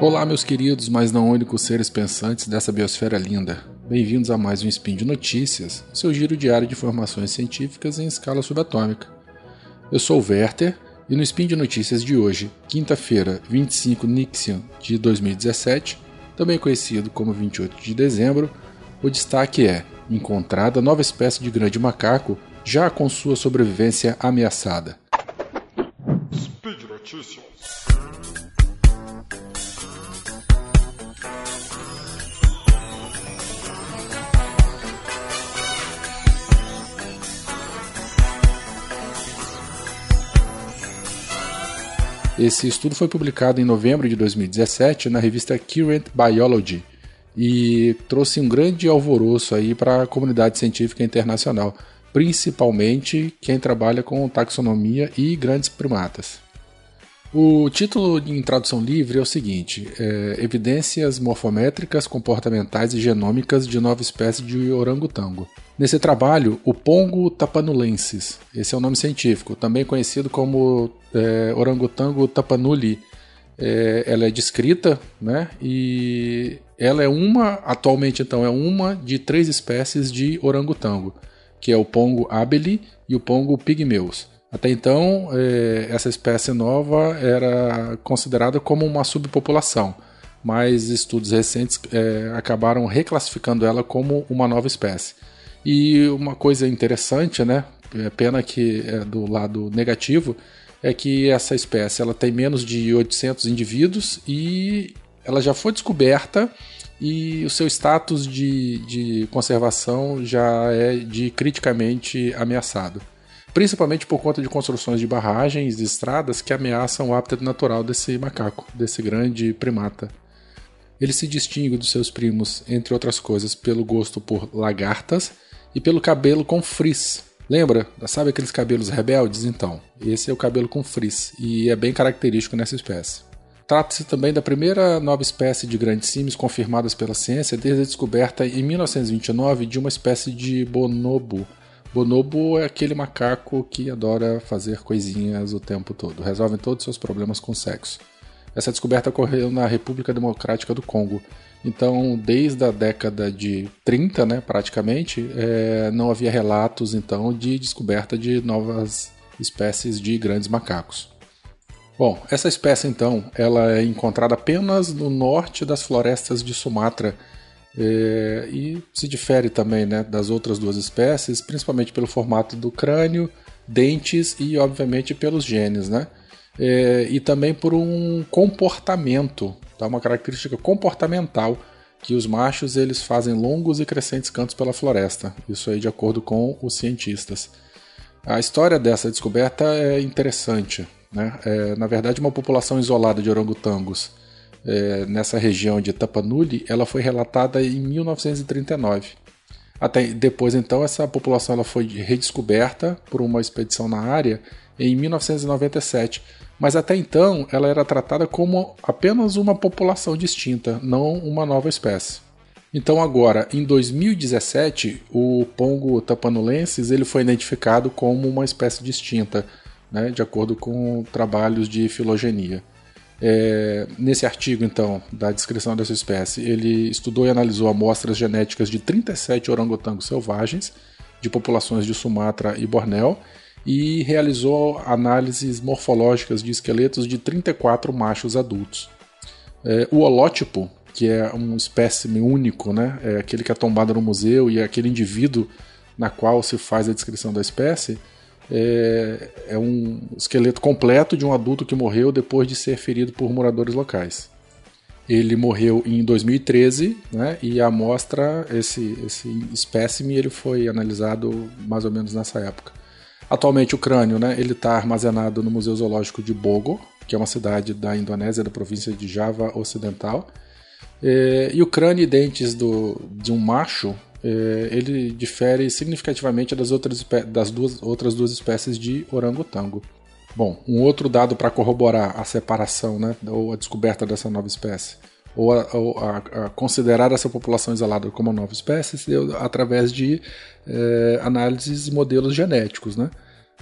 Olá, meus queridos, mas não únicos seres pensantes dessa biosfera linda. Bem-vindos a mais um Spin de Notícias, seu giro diário de informações científicas em escala subatômica. Eu sou o Werther e no Spin de Notícias de hoje, quinta-feira, 25 Nixian de 2017, também conhecido como 28 de dezembro, o destaque é: encontrada nova espécie de grande macaco já com sua sobrevivência ameaçada. Speed Notícias. Esse estudo foi publicado em novembro de 2017 na revista Current Biology e trouxe um grande alvoroço aí para a comunidade científica internacional, principalmente quem trabalha com taxonomia e grandes primatas. O título em tradução livre é o seguinte: é, Evidências morfométricas, comportamentais e genômicas de nova espécie de orangotango. Nesse trabalho, o Pongo tapanulensis, esse é o nome científico, também conhecido como é, orangotango tapanuli, é, ela é descrita, né? E ela é uma, atualmente então, é uma de três espécies de orangotango, que é o Pongo abeli e o Pongo pygmeus. Até então, é, essa espécie nova era considerada como uma subpopulação, mas estudos recentes é, acabaram reclassificando ela como uma nova espécie. E uma coisa interessante, né? É pena que é do lado negativo, é que essa espécie ela tem menos de 800 indivíduos e ela já foi descoberta e o seu status de, de conservação já é de criticamente ameaçado principalmente por conta de construções de barragens e estradas que ameaçam o hábitat natural desse macaco, desse grande primata. Ele se distingue dos seus primos, entre outras coisas, pelo gosto por lagartas e pelo cabelo com frizz. Lembra? Sabe aqueles cabelos rebeldes? Então, esse é o cabelo com frizz e é bem característico nessa espécie. Trata-se também da primeira nova espécie de grandes símios confirmadas pela ciência desde a descoberta em 1929 de uma espécie de bonobo, Bonobo é aquele macaco que adora fazer coisinhas o tempo todo, resolve todos os seus problemas com sexo. Essa descoberta ocorreu na República Democrática do Congo. Então, desde a década de 30, né, praticamente, é, não havia relatos então de descoberta de novas espécies de grandes macacos. Bom, essa espécie então, ela é encontrada apenas no norte das florestas de Sumatra é, e se difere também né, das outras duas espécies, principalmente pelo formato do crânio, dentes e, obviamente, pelos genes. Né? É, e também por um comportamento, tá? uma característica comportamental que os machos eles fazem longos e crescentes cantos pela floresta. Isso aí de acordo com os cientistas. A história dessa descoberta é interessante. Né? É, na verdade, uma população isolada de orangotangos é, nessa região de Tapanuli, ela foi relatada em 1939. Até depois, então, essa população ela foi redescoberta por uma expedição na área em 1997. Mas até então, ela era tratada como apenas uma população distinta, não uma nova espécie. Então agora, em 2017, o pongo tapanulensis ele foi identificado como uma espécie distinta, né, de acordo com trabalhos de filogenia. É, nesse artigo, então, da descrição dessa espécie, ele estudou e analisou amostras genéticas de 37 orangotangos selvagens, de populações de Sumatra e Bornéu, e realizou análises morfológicas de esqueletos de 34 machos adultos. É, o holótipo, que é um espécime único, né, é aquele que é tombado no museu e é aquele indivíduo na qual se faz a descrição da espécie, é, é um esqueleto completo de um adulto que morreu depois de ser ferido por moradores locais. Ele morreu em 2013, né, e a amostra, esse, esse espécime, ele foi analisado mais ou menos nessa época. Atualmente o crânio, né, ele está armazenado no Museu Zoológico de Bogor, que é uma cidade da Indonésia, da província de Java Ocidental. É, e o crânio e dentes do, de um macho ele difere significativamente das outras, das duas, outras duas espécies de orangotango. Bom, um outro dado para corroborar a separação né, ou a descoberta dessa nova espécie, ou, a, ou a, a considerar essa população isolada como uma nova espécie, deu através de é, análises e modelos genéticos. Né?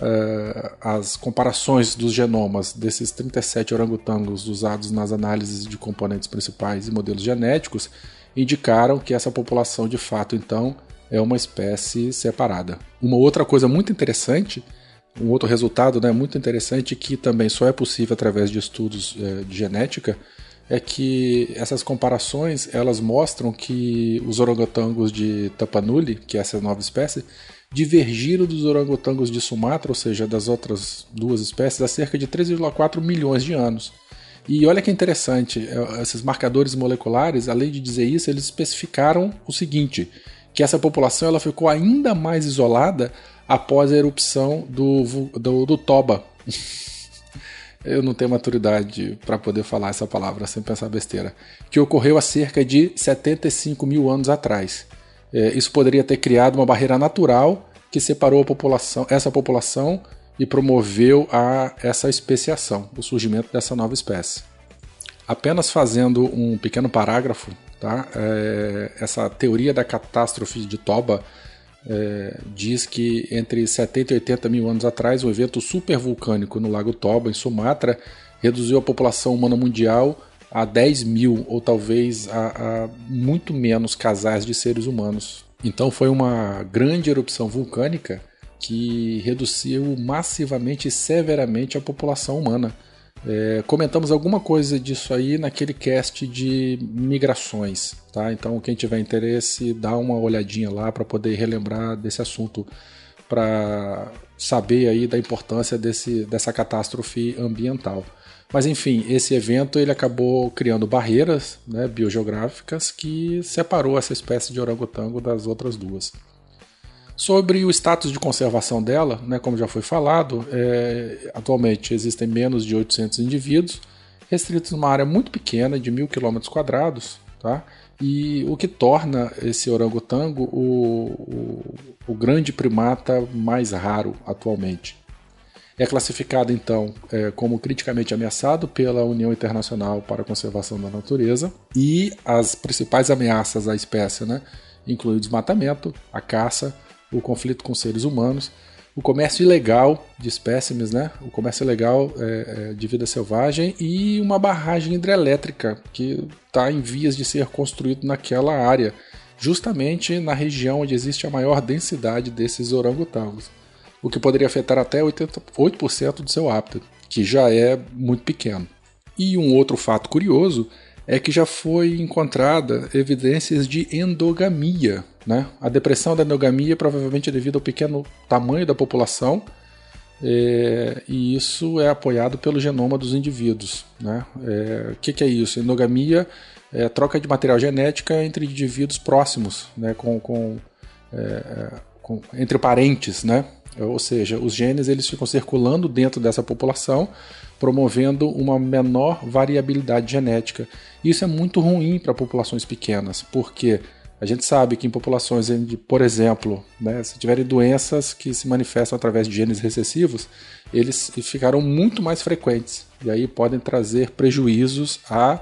uh, as comparações dos genomas desses 37 orangotangos usados nas análises de componentes principais e modelos genéticos indicaram que essa população de fato então é uma espécie separada. Uma outra coisa muito interessante, um outro resultado né, muito interessante que também só é possível através de estudos é, de genética é que essas comparações elas mostram que os orangotangos de Tapanuli, que é essa nova espécie, divergiram dos orangotangos de Sumatra, ou seja, das outras duas espécies, há cerca de 3,4 milhões de anos. E olha que interessante, é, esses marcadores moleculares, além de dizer isso, eles especificaram o seguinte, que essa população ela ficou ainda mais isolada após a erupção do, do, do Toba. Eu não tenho maturidade para poder falar essa palavra sem pensar besteira. Que ocorreu há cerca de 75 mil anos atrás. É, isso poderia ter criado uma barreira natural que separou população, essa população e promoveu a essa especiação, o surgimento dessa nova espécie. Apenas fazendo um pequeno parágrafo, tá? É, essa teoria da catástrofe de Toba é, diz que entre 70 e 80 mil anos atrás, um evento supervulcânico no Lago Toba, em Sumatra, reduziu a população humana mundial a 10 mil ou talvez a, a muito menos casais de seres humanos. Então foi uma grande erupção vulcânica que reduziu massivamente e severamente a população humana. É, comentamos alguma coisa disso aí naquele cast de migrações, tá? Então quem tiver interesse, dá uma olhadinha lá para poder relembrar desse assunto, para saber aí da importância desse, dessa catástrofe ambiental. Mas enfim, esse evento ele acabou criando barreiras né, biogeográficas que separou essa espécie de orangotango das outras duas. Sobre o status de conservação dela, né, como já foi falado, é, atualmente existem menos de 800 indivíduos, restritos numa área muito pequena, de mil quilômetros quadrados, tá? e o que torna esse orangotango o, o, o grande primata mais raro atualmente. É classificado então é, como criticamente ameaçado pela União Internacional para a Conservação da Natureza e as principais ameaças à espécie, né, incluem o desmatamento, a caça, o conflito com seres humanos, o comércio ilegal de espécimes, né? o comércio ilegal é, é, de vida selvagem e uma barragem hidrelétrica que está em vias de ser construído naquela área, justamente na região onde existe a maior densidade desses orangotangos, o que poderia afetar até 88% do seu hábitat, que já é muito pequeno. E um outro fato curioso é que já foi encontrada evidências de endogamia. Né? A depressão da endogamia provavelmente é devido ao pequeno tamanho da população, é, e isso é apoiado pelo genoma dos indivíduos. Né? É, o que, que, é isso? Endogamia é troca de material genético entre indivíduos próximos, né? com, com, é, com, entre parentes. Né? Ou seja, os genes eles ficam circulando dentro dessa população promovendo uma menor variabilidade genética. Isso é muito ruim para populações pequenas, porque a gente sabe que em populações, por exemplo, né, se tiverem doenças que se manifestam através de genes recessivos, eles ficarão muito mais frequentes e aí podem trazer prejuízos a,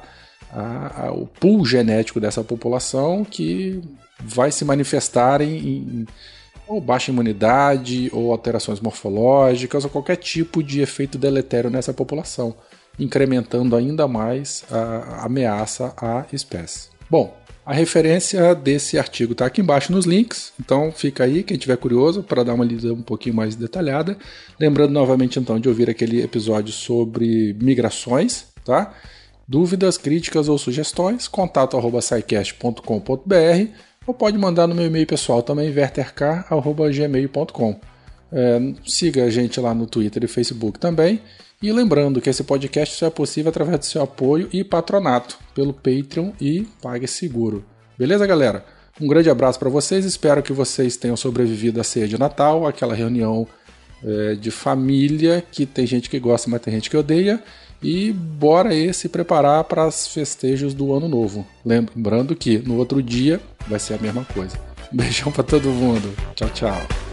a, ao pool genético dessa população que vai se manifestar em, em ou baixa imunidade, ou alterações morfológicas, ou qualquer tipo de efeito deletério nessa população, incrementando ainda mais a ameaça à espécie. Bom, a referência desse artigo está aqui embaixo nos links, então fica aí quem tiver curioso para dar uma lida um pouquinho mais detalhada. Lembrando novamente então de ouvir aquele episódio sobre migrações, tá? Dúvidas, críticas ou sugestões, contato@saicast.com.br ou pode mandar no meu e-mail pessoal também, verterk.gmail.com. É, siga a gente lá no Twitter e Facebook também. E lembrando que esse podcast só é possível através do seu apoio e patronato pelo Patreon e PagSeguro. Beleza, galera? Um grande abraço para vocês. Espero que vocês tenham sobrevivido à ceia de Natal, aquela reunião é, de família que tem gente que gosta, mas tem gente que odeia. E bora aí se preparar para os festejos do ano novo. Lembrando que no outro dia vai ser a mesma coisa. beijão para todo mundo. Tchau, tchau.